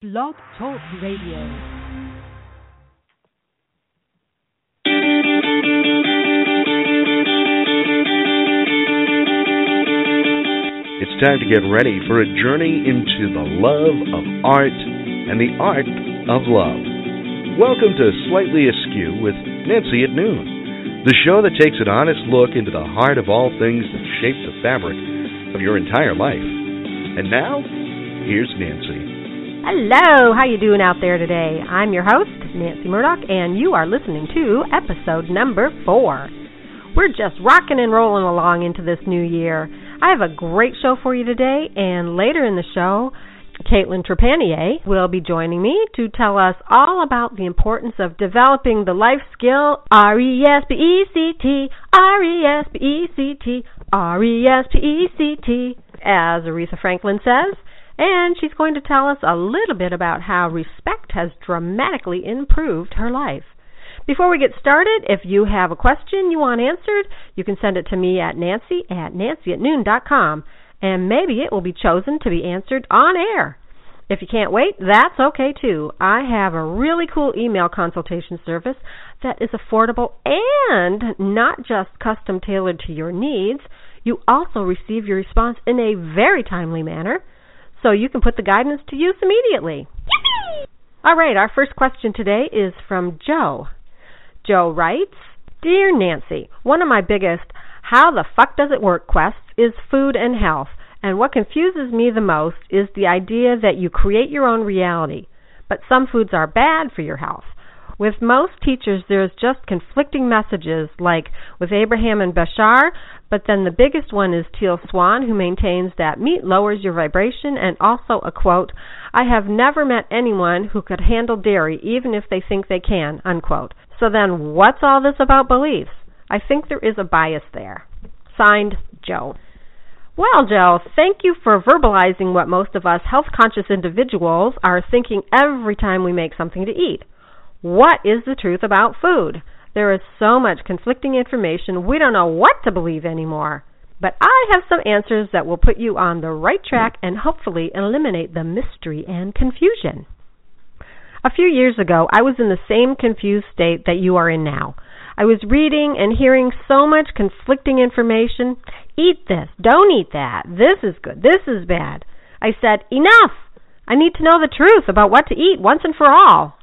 Blog Talk Radio. It's time to get ready for a journey into the love of art and the art of love. Welcome to Slightly Askew with Nancy at Noon, the show that takes an honest look into the heart of all things that shape the fabric of your entire life. And now, here's Nancy. Hello, how you doing out there today? I'm your host, Nancy Murdoch, and you are listening to episode number four. We're just rocking and rolling along into this new year. I have a great show for you today, and later in the show, Kaitlin Trepanier will be joining me to tell us all about the importance of developing the life skill R E S P E C T, R E S P E C T, R E S P E C T, as Aretha Franklin says. And she's going to tell us a little bit about how respect has dramatically improved her life. Before we get started, if you have a question you want answered, you can send it to me at nancy at nancy at noon dot com, and maybe it will be chosen to be answered on air. If you can't wait, that's okay too. I have a really cool email consultation service that is affordable and not just custom tailored to your needs. You also receive your response in a very timely manner, so you can put the guidance to use immediately. All right, our first question today is from Joe. Joe writes Dear Nancy, one of my biggest how the fuck does it work quests is food and health, and what confuses me the most is the idea that you create your own reality. But some foods are bad for your health. With most teachers, there's just conflicting messages, like with Abraham and Bashar, but then the biggest one is Teal Swan, who maintains that meat lowers your vibration, and also a quote, I have never met anyone who could handle dairy even if they think they can, unquote. So then, what's all this about beliefs? I think there is a bias there. Signed, Joe. Well, Joe, thank you for verbalizing what most of us health conscious individuals are thinking every time we make something to eat. What is the truth about food? There is so much conflicting information, we don't know what to believe anymore. But I have some answers that will put you on the right track and hopefully eliminate the mystery and confusion. A few years ago, I was in the same confused state that you are in now. I was reading and hearing so much conflicting information. Eat this, don't eat that, this is good, this is bad. I said, Enough! I need to know the truth about what to eat once and for all.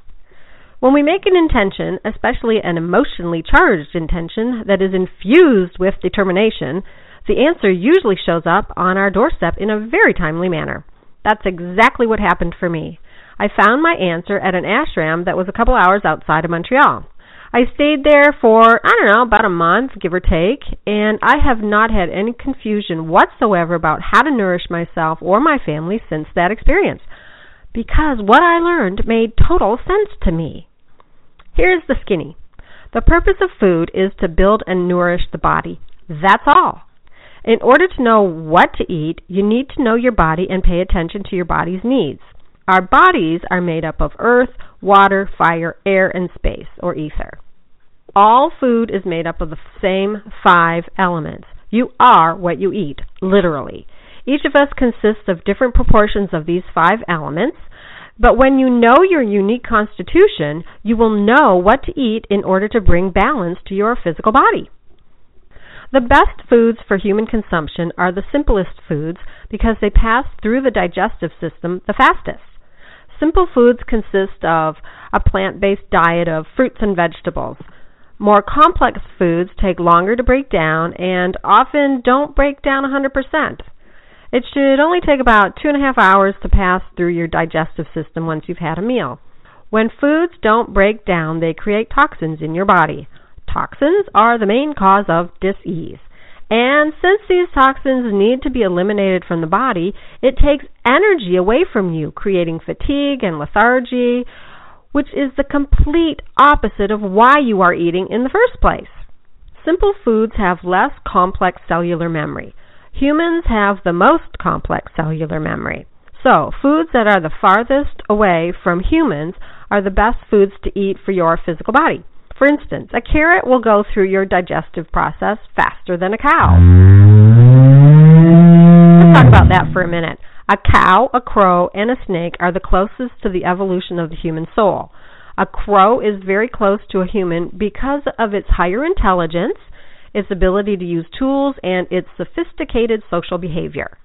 When we make an intention, especially an emotionally charged intention that is infused with determination, the answer usually shows up on our doorstep in a very timely manner. That's exactly what happened for me. I found my answer at an ashram that was a couple hours outside of Montreal. I stayed there for, I don't know, about a month, give or take, and I have not had any confusion whatsoever about how to nourish myself or my family since that experience. Because what I learned made total sense to me. Here's the skinny. The purpose of food is to build and nourish the body. That's all. In order to know what to eat, you need to know your body and pay attention to your body's needs. Our bodies are made up of earth, water, fire, air, and space, or ether. All food is made up of the same five elements. You are what you eat, literally. Each of us consists of different proportions of these five elements, but when you know your unique constitution, you will know what to eat in order to bring balance to your physical body. The best foods for human consumption are the simplest foods because they pass through the digestive system the fastest. Simple foods consist of a plant based diet of fruits and vegetables. More complex foods take longer to break down and often don't break down 100%. It should only take about two and a half hours to pass through your digestive system once you've had a meal. When foods don't break down, they create toxins in your body. Toxins are the main cause of disease. And since these toxins need to be eliminated from the body, it takes energy away from you, creating fatigue and lethargy, which is the complete opposite of why you are eating in the first place. Simple foods have less complex cellular memory. Humans have the most complex cellular memory. So, foods that are the farthest away from humans are the best foods to eat for your physical body. For instance, a carrot will go through your digestive process faster than a cow. Let's talk about that for a minute. A cow, a crow, and a snake are the closest to the evolution of the human soul. A crow is very close to a human because of its higher intelligence, its ability to use tools, and its sophisticated social behavior.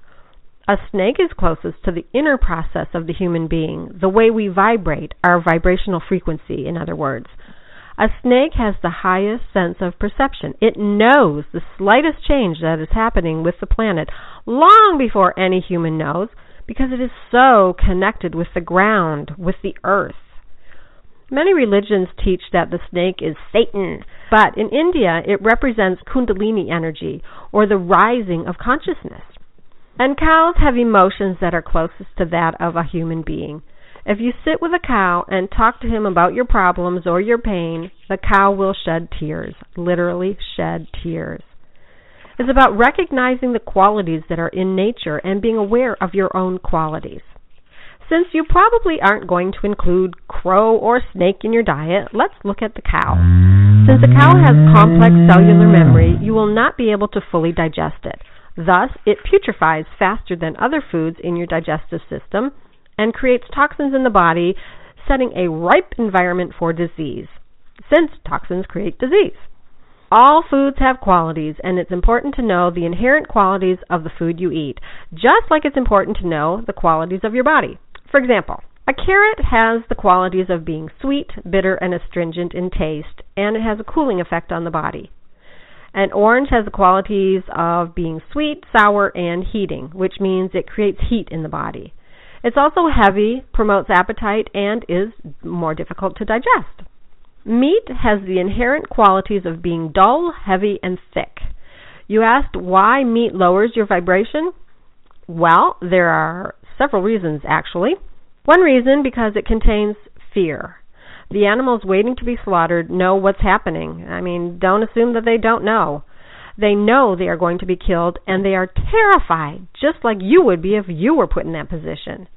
A snake is closest to the inner process of the human being, the way we vibrate, our vibrational frequency, in other words. A snake has the highest sense of perception. It knows the slightest change that is happening with the planet long before any human knows because it is so connected with the ground, with the earth. Many religions teach that the snake is Satan, but in India it represents Kundalini energy or the rising of consciousness. And cows have emotions that are closest to that of a human being. If you sit with a cow and talk to him about your problems or your pain, the cow will shed tears, literally shed tears. It's about recognizing the qualities that are in nature and being aware of your own qualities. Since you probably aren't going to include crow or snake in your diet, let's look at the cow. Since the cow has complex cellular memory, you will not be able to fully digest it. Thus, it putrefies faster than other foods in your digestive system and creates toxins in the body, setting a ripe environment for disease, since toxins create disease. All foods have qualities, and it's important to know the inherent qualities of the food you eat, just like it's important to know the qualities of your body. For example, a carrot has the qualities of being sweet, bitter, and astringent in taste, and it has a cooling effect on the body. An orange has the qualities of being sweet, sour, and heating, which means it creates heat in the body. It's also heavy, promotes appetite, and is more difficult to digest. Meat has the inherent qualities of being dull, heavy, and thick. You asked why meat lowers your vibration? Well, there are several reasons actually. One reason because it contains fear. The animals waiting to be slaughtered know what's happening. I mean, don't assume that they don't know. They know they are going to be killed and they are terrified, just like you would be if you were put in that position.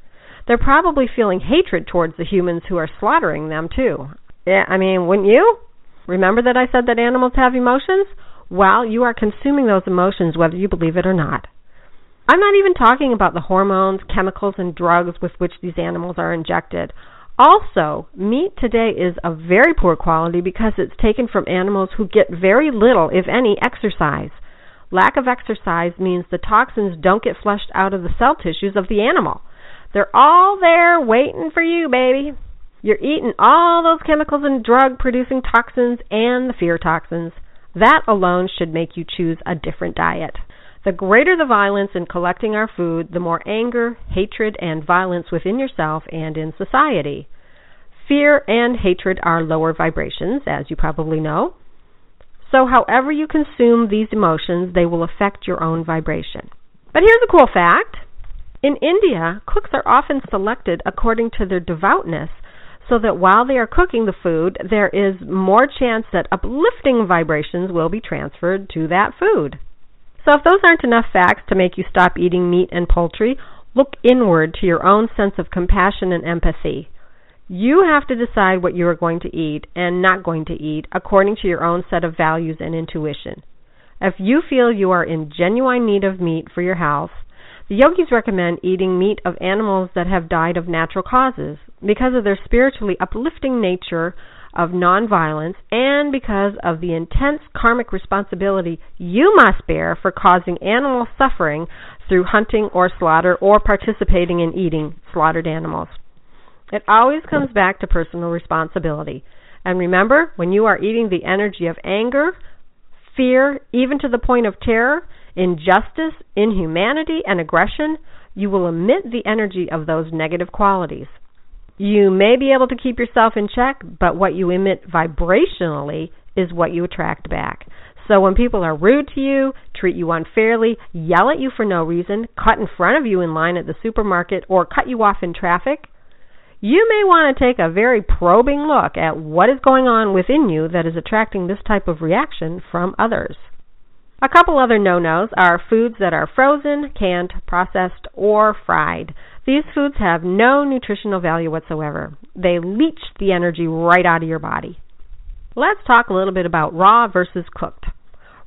They're probably feeling hatred towards the humans who are slaughtering them, too. Yeah, I mean, wouldn't you? Remember that I said that animals have emotions? Well, you are consuming those emotions whether you believe it or not. I'm not even talking about the hormones, chemicals, and drugs with which these animals are injected. Also, meat today is of very poor quality because it's taken from animals who get very little, if any, exercise. Lack of exercise means the toxins don't get flushed out of the cell tissues of the animal. They're all there waiting for you, baby. You're eating all those chemicals and drug producing toxins and the fear toxins. That alone should make you choose a different diet. The greater the violence in collecting our food, the more anger, hatred, and violence within yourself and in society. Fear and hatred are lower vibrations, as you probably know. So, however you consume these emotions, they will affect your own vibration. But here's a cool fact in India, cooks are often selected according to their devoutness so that while they are cooking the food, there is more chance that uplifting vibrations will be transferred to that food. So, if those aren't enough facts to make you stop eating meat and poultry, look inward to your own sense of compassion and empathy. You have to decide what you are going to eat and not going to eat according to your own set of values and intuition. If you feel you are in genuine need of meat for your health, the yogis recommend eating meat of animals that have died of natural causes because of their spiritually uplifting nature of nonviolence and because of the intense karmic responsibility you must bear for causing animal suffering through hunting or slaughter or participating in eating slaughtered animals. It always comes back to personal responsibility. And remember, when you are eating the energy of anger, fear, even to the point of terror, injustice, inhumanity, and aggression, you will emit the energy of those negative qualities. You may be able to keep yourself in check, but what you emit vibrationally is what you attract back. So when people are rude to you, treat you unfairly, yell at you for no reason, cut in front of you in line at the supermarket, or cut you off in traffic, you may want to take a very probing look at what is going on within you that is attracting this type of reaction from others. A couple other no-nos are foods that are frozen, canned, processed, or fried. These foods have no nutritional value whatsoever. They leach the energy right out of your body. Let's talk a little bit about raw versus cooked.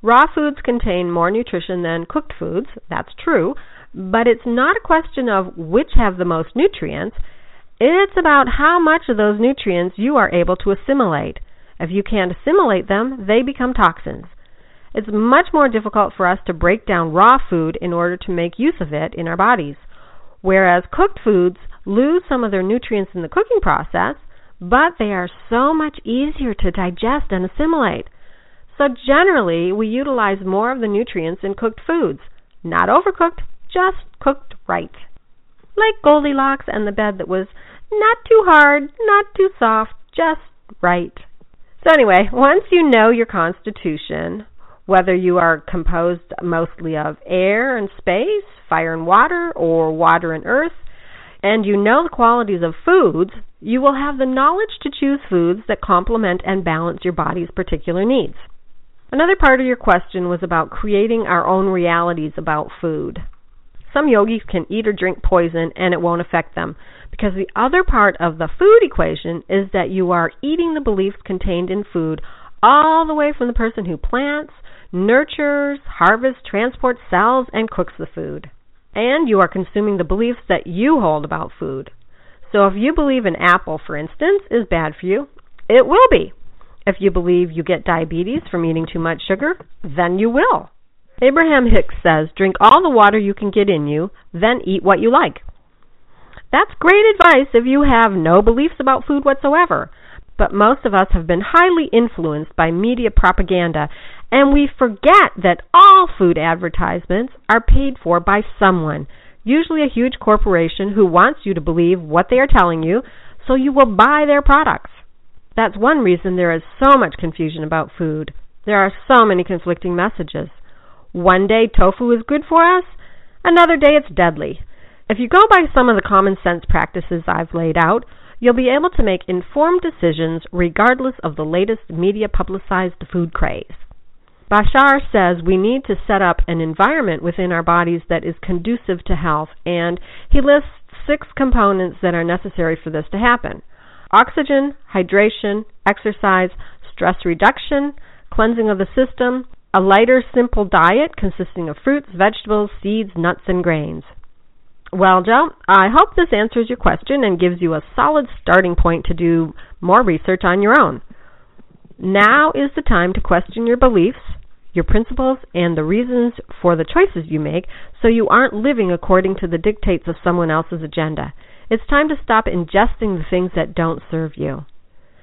Raw foods contain more nutrition than cooked foods, that's true, But it's not a question of which have the most nutrients. It's about how much of those nutrients you are able to assimilate. If you can't assimilate them, they become toxins. It's much more difficult for us to break down raw food in order to make use of it in our bodies. Whereas cooked foods lose some of their nutrients in the cooking process, but they are so much easier to digest and assimilate. So generally, we utilize more of the nutrients in cooked foods. Not overcooked, just cooked right. Like Goldilocks and the bed that was not too hard, not too soft, just right. So anyway, once you know your constitution, whether you are composed mostly of air and space, fire and water, or water and earth, and you know the qualities of foods, you will have the knowledge to choose foods that complement and balance your body's particular needs. Another part of your question was about creating our own realities about food. Some yogis can eat or drink poison and it won't affect them because the other part of the food equation is that you are eating the beliefs contained in food all the way from the person who plants, nurtures, harvests, transports, sells, and cooks the food. And you are consuming the beliefs that you hold about food. So if you believe an apple, for instance, is bad for you, it will be. If you believe you get diabetes from eating too much sugar, then you will. Abraham Hicks says, drink all the water you can get in you, then eat what you like. That's great advice if you have no beliefs about food whatsoever. But most of us have been highly influenced by media propaganda, and we forget that all food advertisements are paid for by someone, usually a huge corporation who wants you to believe what they are telling you, so you will buy their products. That's one reason there is so much confusion about food. There are so many conflicting messages. One day tofu is good for us, another day it's deadly. If you go by some of the common sense practices I've laid out, you'll be able to make informed decisions regardless of the latest media publicized food craze. Bashar says we need to set up an environment within our bodies that is conducive to health, and he lists six components that are necessary for this to happen oxygen, hydration, exercise, stress reduction, cleansing of the system, a lighter, simple diet consisting of fruits, vegetables, seeds, nuts, and grains. Well, Joe, I hope this answers your question and gives you a solid starting point to do more research on your own. Now is the time to question your beliefs, your principles, and the reasons for the choices you make so you aren't living according to the dictates of someone else's agenda. It's time to stop ingesting the things that don't serve you.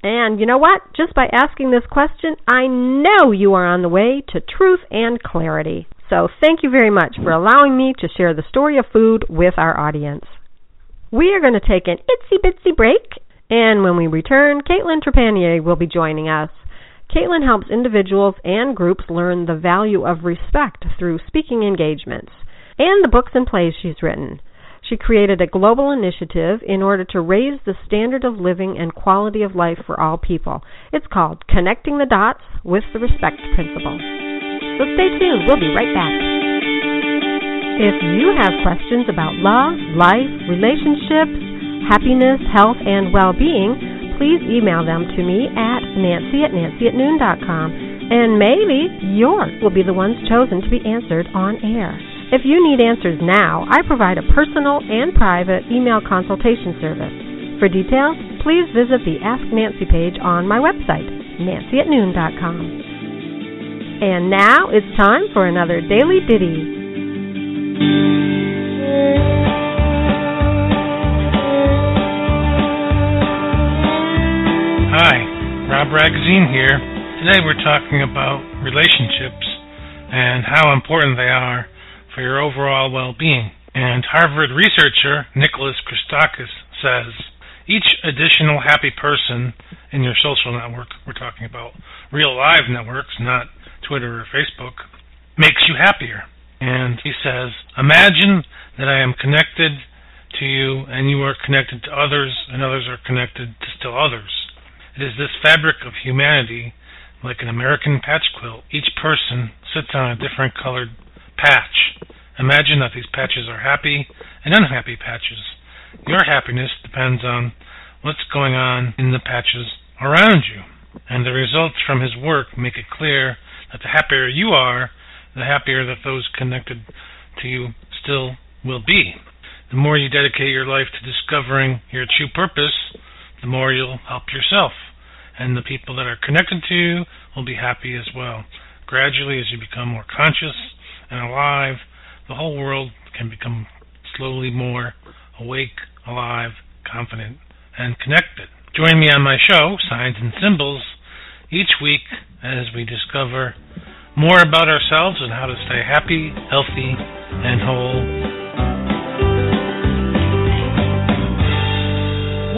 And you know what? Just by asking this question, I know you are on the way to truth and clarity. So thank you very much for allowing me to share the story of food with our audience. We are going to take an itsy bitsy break, and when we return, Kaitlin Trepanier will be joining us. Kaitlin helps individuals and groups learn the value of respect through speaking engagements and the books and plays she's written. She created a global initiative in order to raise the standard of living and quality of life for all people. It's called Connecting the Dots with the Respect Principle. So stay tuned. We'll be right back. If you have questions about love, life, relationships, happiness, health, and well-being, please email them to me at nancy at noon.com, and maybe yours will be the ones chosen to be answered on air. If you need answers now, I provide a personal and private email consultation service. For details, please visit the Ask Nancy page on my website, nancyatnoon.com. And now it's time for another Daily Ditty. Hi, Rob Ragazine here. Today we're talking about relationships and how important they are for your overall well-being. And Harvard researcher Nicholas Christakis says each additional happy person in your social network, we're talking about real live networks, not Twitter or Facebook, makes you happier. And he says, imagine that I am connected to you and you are connected to others and others are connected to still others. It is this fabric of humanity, like an American patch quilt. Each person sits on a different colored patch. Imagine that these patches are happy and unhappy patches. Your happiness depends on what's going on in the patches around you. And the results from his work make it clear that the happier you are, the happier that those connected to you still will be. The more you dedicate your life to discovering your true purpose, the more you'll help yourself. And the people that are connected to you will be happy as well. Gradually, as you become more conscious and alive, the whole world can become slowly more awake, alive, confident, and connected. Join me on my show, Signs and Symbols, each week as we discover more about ourselves and how to stay happy, healthy, and whole.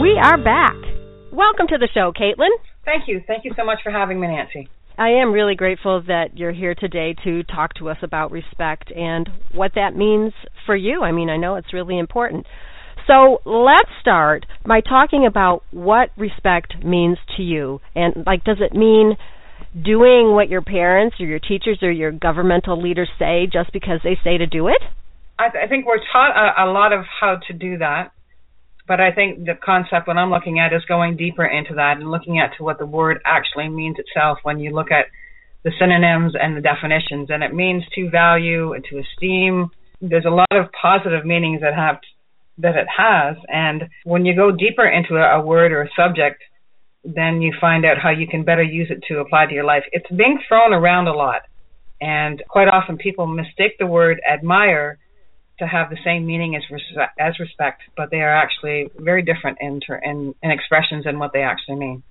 We are back. Welcome to the show, Kaitlin. Thank you. Thank you so much for having me, Nancy. I am really grateful that you're here today to talk to us about respect and what that means for you. I mean, I know it's really important. So let's start by talking about what respect means to you. And, like, does it mean doing what your parents or your teachers or your governmental leaders say just because they say to do it? I, th- I think we're taught a, a lot of how to do that. But I think the concept, what I'm looking at, is going deeper into that and looking at to what the word actually means itself when you look at the synonyms and the definitions. And it means to value and to esteem. There's a lot of positive meanings that have that it has. And when you go deeper into a, a word or a subject, then you find out how you can better use it to apply to your life. It's being thrown around a lot. And quite often people mistake the word admire to have the same meaning as res- as respect, but they are actually very different in, ter- in in expressions and what they actually mean.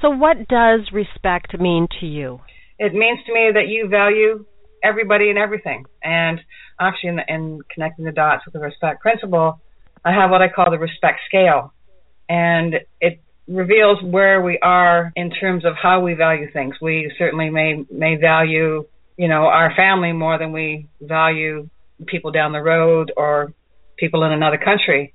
So, what does respect mean to you? It means to me that you value everybody and everything. And actually, in, in connecting the dots with the respect principle, I have what I call the respect scale, and it reveals where we are in terms of how we value things. We certainly may may value, you know, our family more than we value people down the road or people in another country.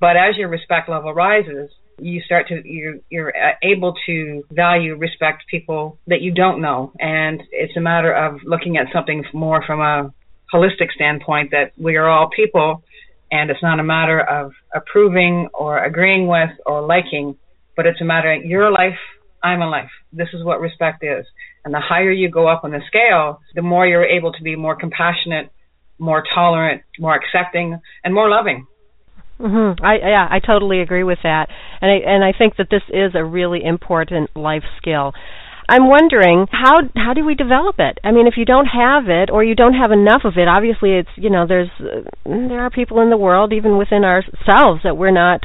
But as your respect level rises, you start to you're, you're able to value respect people that you don't know. And it's a matter of looking at something more from a holistic standpoint that we are all people and it's not a matter of approving or agreeing with or liking but it's a matter of your life i'm a life. This is what respect is. And the higher you go up on the scale the more you're able to be more compassionate more tolerant, more accepting, and more loving. Mm-hmm. I yeah, I totally agree with that, and I and I think that this is a really important life skill. I'm wondering how how do we develop it? I mean, if you don't have it or you don't have enough of it, obviously it's you know there's uh, there are people in the world even within ourselves that we're not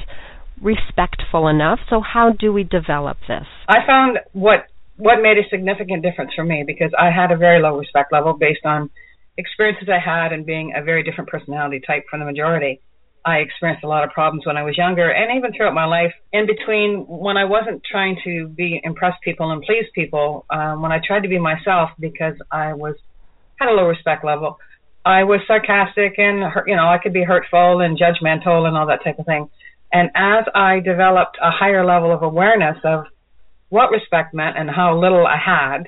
respectful enough. So how do we develop this? I found what what made a significant difference for me because I had a very low respect level based on experiences I had and being a very different personality type from the majority. I experienced a lot of problems when I was younger and even throughout my life. In between, when I wasn't trying to be impress people and please people, um, when I tried to be myself because I was had a low respect level, I was sarcastic and you know I could be hurtful and judgmental and all that type of thing. And as I developed a higher level of awareness of what respect meant and how little I had,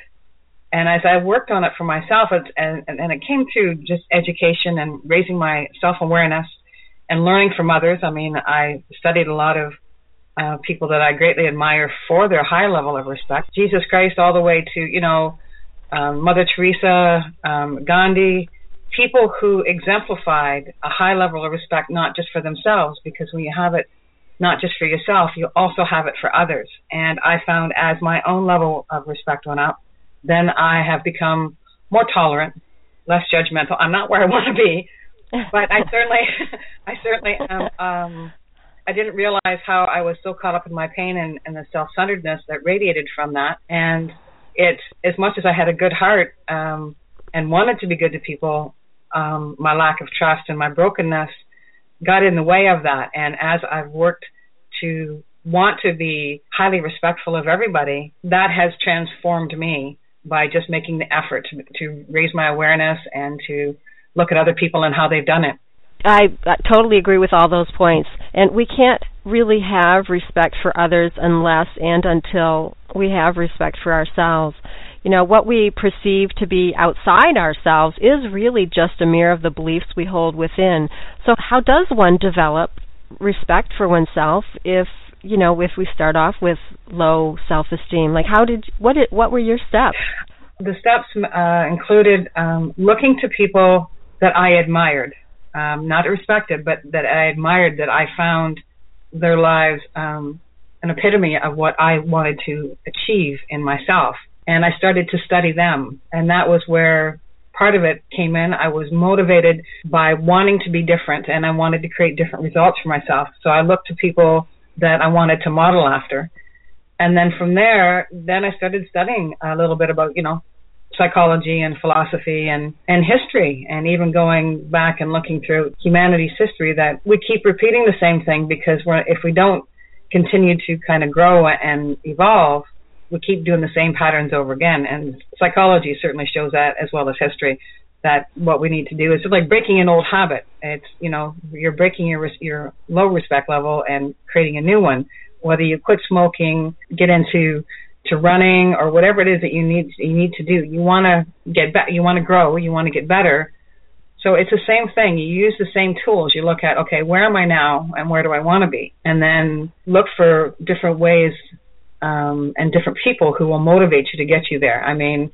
and as I worked on it for myself, it, and, and it came through just education and raising my self awareness and learning from others. I mean, I studied a lot of uh, people that I greatly admire for their high level of respect. Jesus Christ, all the way to you know um, Mother Teresa, um, Gandhi, people who exemplified a high level of respect not just for themselves, because when you have it not just for yourself, you also have it for others. And I found as my own level of respect went up, then I have become more tolerant, less judgmental. I'm not where I want to be, but I certainly, I certainly am. Um, I didn't realize how I was so caught up in my pain and, and the self-centeredness that radiated from that. And it, as much as I had a good heart um, and wanted to be good to people, um, my lack of trust and my brokenness got in the way of that. And as I've worked to want to be highly respectful of everybody, that has transformed me by just making the effort to, to raise my awareness and to look at other people and how they've done it. I, totally agree with all those points. And we can't really have respect for others unless and until we have respect for ourselves. You know, what we perceive to be outside ourselves is really just a mirror of the beliefs we hold within. So, how does one develop respect for oneself if you know, if we start off with low self-esteem, like how did what did what were your steps? The steps uh, included um, looking to people that I admired um, not respected, but that I admired, that I found their lives um, an epitome of what I wanted to achieve in myself. And I started to study them. And that was where part of it came in. I was motivated by wanting to be different and I wanted to create different results for myself. So I looked to people that I wanted to model after. And then from there, then I started studying a little bit about, you know, psychology and philosophy and, and history and even going back and looking through humanity's history that we keep repeating the same thing because we're, if we don't continue to kind of grow and evolve, we keep doing the same patterns over again. And psychology certainly shows that as well as history. That what we need to do is just like breaking an old habit. It's you know you're breaking your your low respect level and creating a new one. Whether you quit smoking, get into to running or whatever it is that you need you need to do, you want to get better. You want to grow. You want to get better. So it's the same thing. You use the same tools. You look at okay, where am I now and where do I want to be, and then look for different ways um, and different people who will motivate you to get you there. I mean,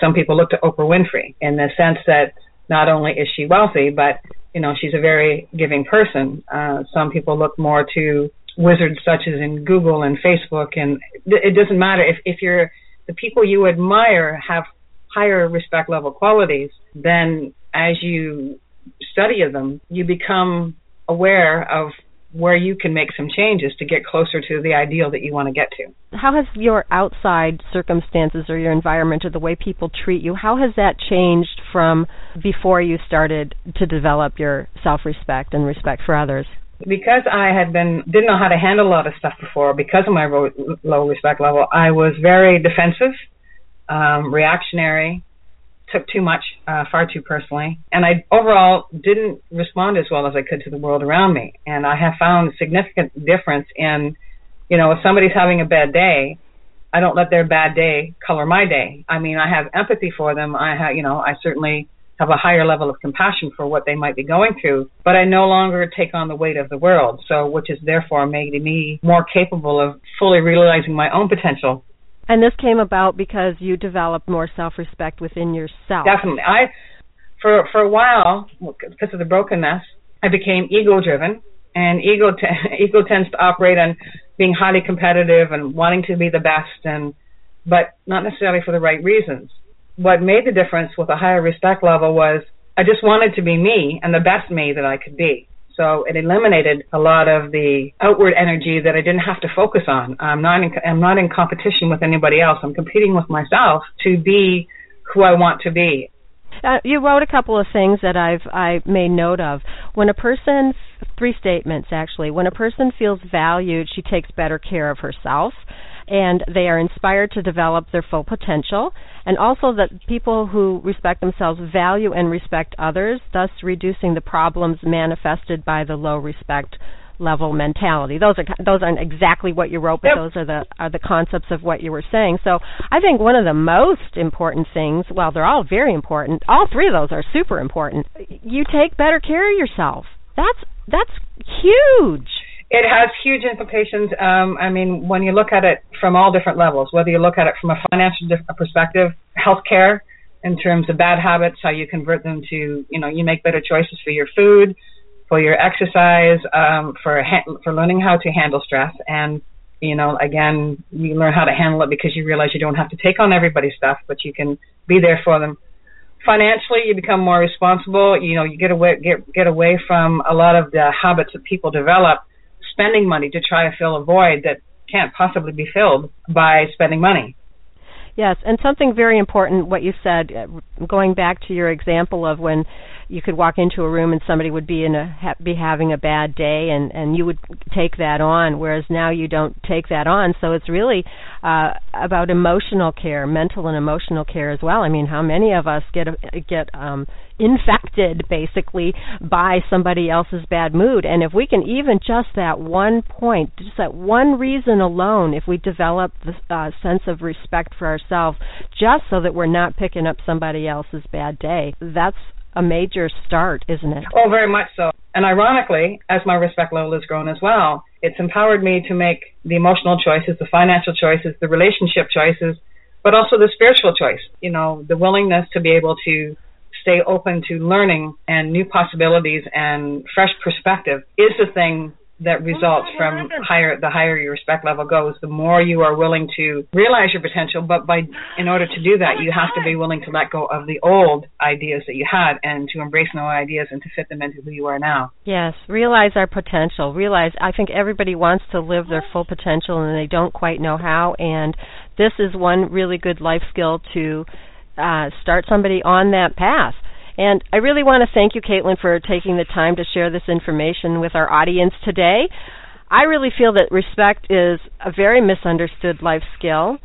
some people look to Oprah Winfrey in the sense that not only is she wealthy, but you know she's a very giving person. Uh, some people look more to wizards such as in Google and Facebook, and it doesn't matter if if you're the people you admire have higher respect level qualities. Then as you study them, you become aware of where you can make some changes to get closer to the ideal that you want to get to. How has your outside circumstances or your environment or the way people treat you, how has that changed from before you started to develop your self-respect and respect for others? Because I had been didn't know how to handle a lot of stuff before because of my low respect level, I was very defensive, um, reactionary, took too much, uh, far too personally, and I overall didn't respond as well as I could to the world around me. And I have found a significant difference in, you know, if somebody's having a bad day, I don't let their bad day color my day. I mean, I have empathy for them. I have, you know, I certainly have a higher level of compassion for what they might be going through, but I no longer take on the weight of the world. So, which is therefore making me more capable of fully realizing my own potential and this came about because you developed more self-respect within yourself. Definitely. I for for a while because of the brokenness, I became ego-driven, and ego t- ego tends to operate on being highly competitive and wanting to be the best, and but not necessarily for the right reasons. What made the difference with a higher respect level was I just wanted to be me and the best me that I could be. So it eliminated a lot of the outward energy that I didn't have to focus on. I'm not in, I'm not in competition with anybody else. I'm competing with myself to be who I want to be. Uh, you wrote a couple of things that I've I made note of. When a person, three statements actually. When a person feels valued, she takes better care of herself and they are inspired to develop their full potential, and also that people who respect themselves value and respect others, thus reducing the problems manifested by the low respect level mentality. Those are those aren't exactly what you wrote, but yep. those are the are the concepts of what you were saying. So I think one of the most important things, well, they're all very important. All three of those are super important. You take better care of yourself. That's that's huge. It has huge implications. Um, I mean, when you look at it from all different levels, whether you look at it from a financial perspective, healthcare, in terms of bad habits, how you convert them to, you know, you make better choices for your food, for your exercise, um, for ha- for learning how to handle stress, and you know, again, you learn how to handle it because you realize you don't have to take on everybody's stuff, but you can be there for them. Financially, you become more responsible. You know, you get away get get away from a lot of the habits that people develop spending money to try to fill a void that can't possibly be filled by spending money. Yes, and something very important what you said uh, going back to your example of when you could walk into a room and somebody would be in a ha- be having a bad day and and you would take that on whereas now you don't take that on so it's really uh about emotional care mental and emotional care as well i mean how many of us get a, get um infected basically by somebody else's bad mood and if we can even just that one point just that one reason alone if we develop the uh, sense of respect for ourselves just so that we're not picking up somebody else's bad day that's a major start, isn't it? Oh, very much so. And ironically, as my respect level has grown as well, it's empowered me to make the emotional choices, the financial choices, the relationship choices, but also the spiritual choice. You know, the willingness to be able to stay open to learning and new possibilities and fresh perspective is the thing that results from higher the higher your respect level goes the more you are willing to realize your potential. But by in order to do that you have to be willing to let go of the old ideas that you had and to embrace new ideas and to fit them into who you are now. Yes realize our potential. Realize i think everybody wants to live their full potential and they don't quite know how. And this is one really good life skill to uh, start somebody on that path and I really want to thank you, Kaitlin, for taking the time to share this information with our audience today. I really feel that respect is a very misunderstood life skill,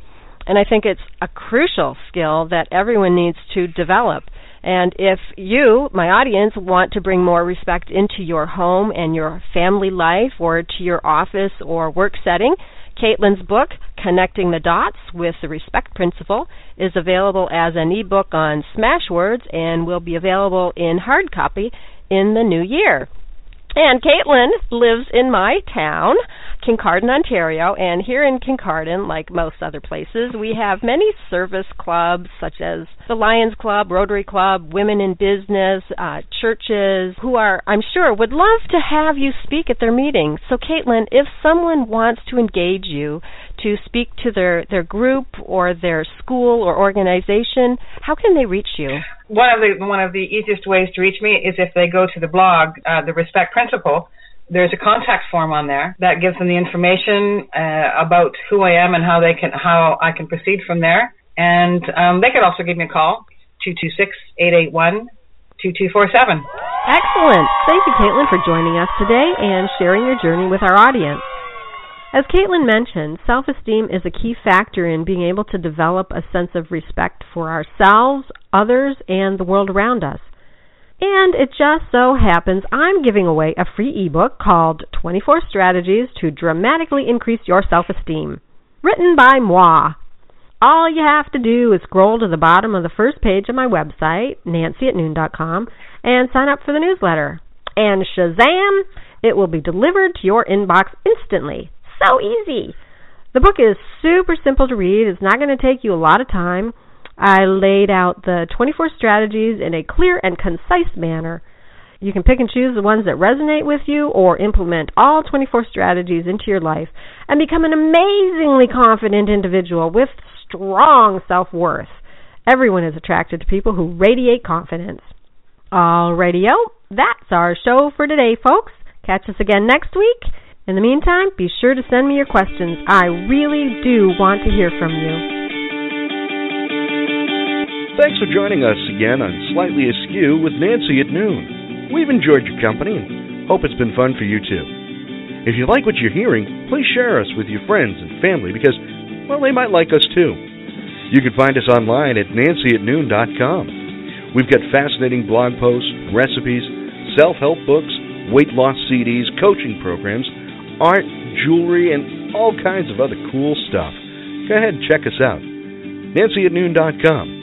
and I think it's a crucial skill that everyone needs to develop. And if you, my audience, want to bring more respect into your home and your family life or to your office or work setting, Kaitlin's book, Connecting the Dots with the Respect Principle, is available as an ebook on Smashwords and will be available in hard copy in the new year. And Kaitlin lives in my town, Kincardine, Ontario, and here in Kincardine, like most other places, we have many service clubs such as the Lions Club, Rotary Club, Women in Business, uh, churches who are, I'm sure, would love to have you speak at their meetings. So, Kaitlin, if someone wants to engage you to speak to their, their group or their school or organization, how can they reach you? One of the one of the easiest ways to reach me is if they go to the blog, uh, the Respect Principle. There's a contact form on there that gives them the information uh, about who I am and how they can how I can proceed from there. And um, they could also give me a call two two six eight eight one two two four seven. Excellent. Thank you, Kaitlin, for joining us today and sharing your journey with our audience. As Kaitlin mentioned, self esteem is a key factor in being able to develop a sense of respect for ourselves, others, and the world around us. And it just so happens I'm giving away a free ebook called 24 Strategies to Dramatically Increase Your Self Esteem, written by moi. All you have to do is scroll to the bottom of the first page of my website, nancyatnoon.com, and sign up for the newsletter. And Shazam! It will be delivered to your inbox instantly so easy. The book is super simple to read. It's not going to take you a lot of time. I laid out the 24 strategies in a clear and concise manner. You can pick and choose the ones that resonate with you or implement all 24 strategies into your life and become an amazingly confident individual with strong self worth. Everyone is attracted to people who radiate confidence. Radio, that's our show for today, folks. Catch us again next week. In the meantime, be sure to send me your questions. I really do want to hear from you. Thanks for joining us again on Slightly Askew with Nancy at noon. We've enjoyed your company and hope it's been fun for you too. If you like what you're hearing, please share us with your friends and family because, well, they might like us too. You can find us online at nancyatnoon.com. We've got fascinating blog posts, recipes, self help books, weight loss CDs, coaching programs, art, jewelry, and all kinds of other cool stuff. Go ahead and check us out. NancyAtNoon.com.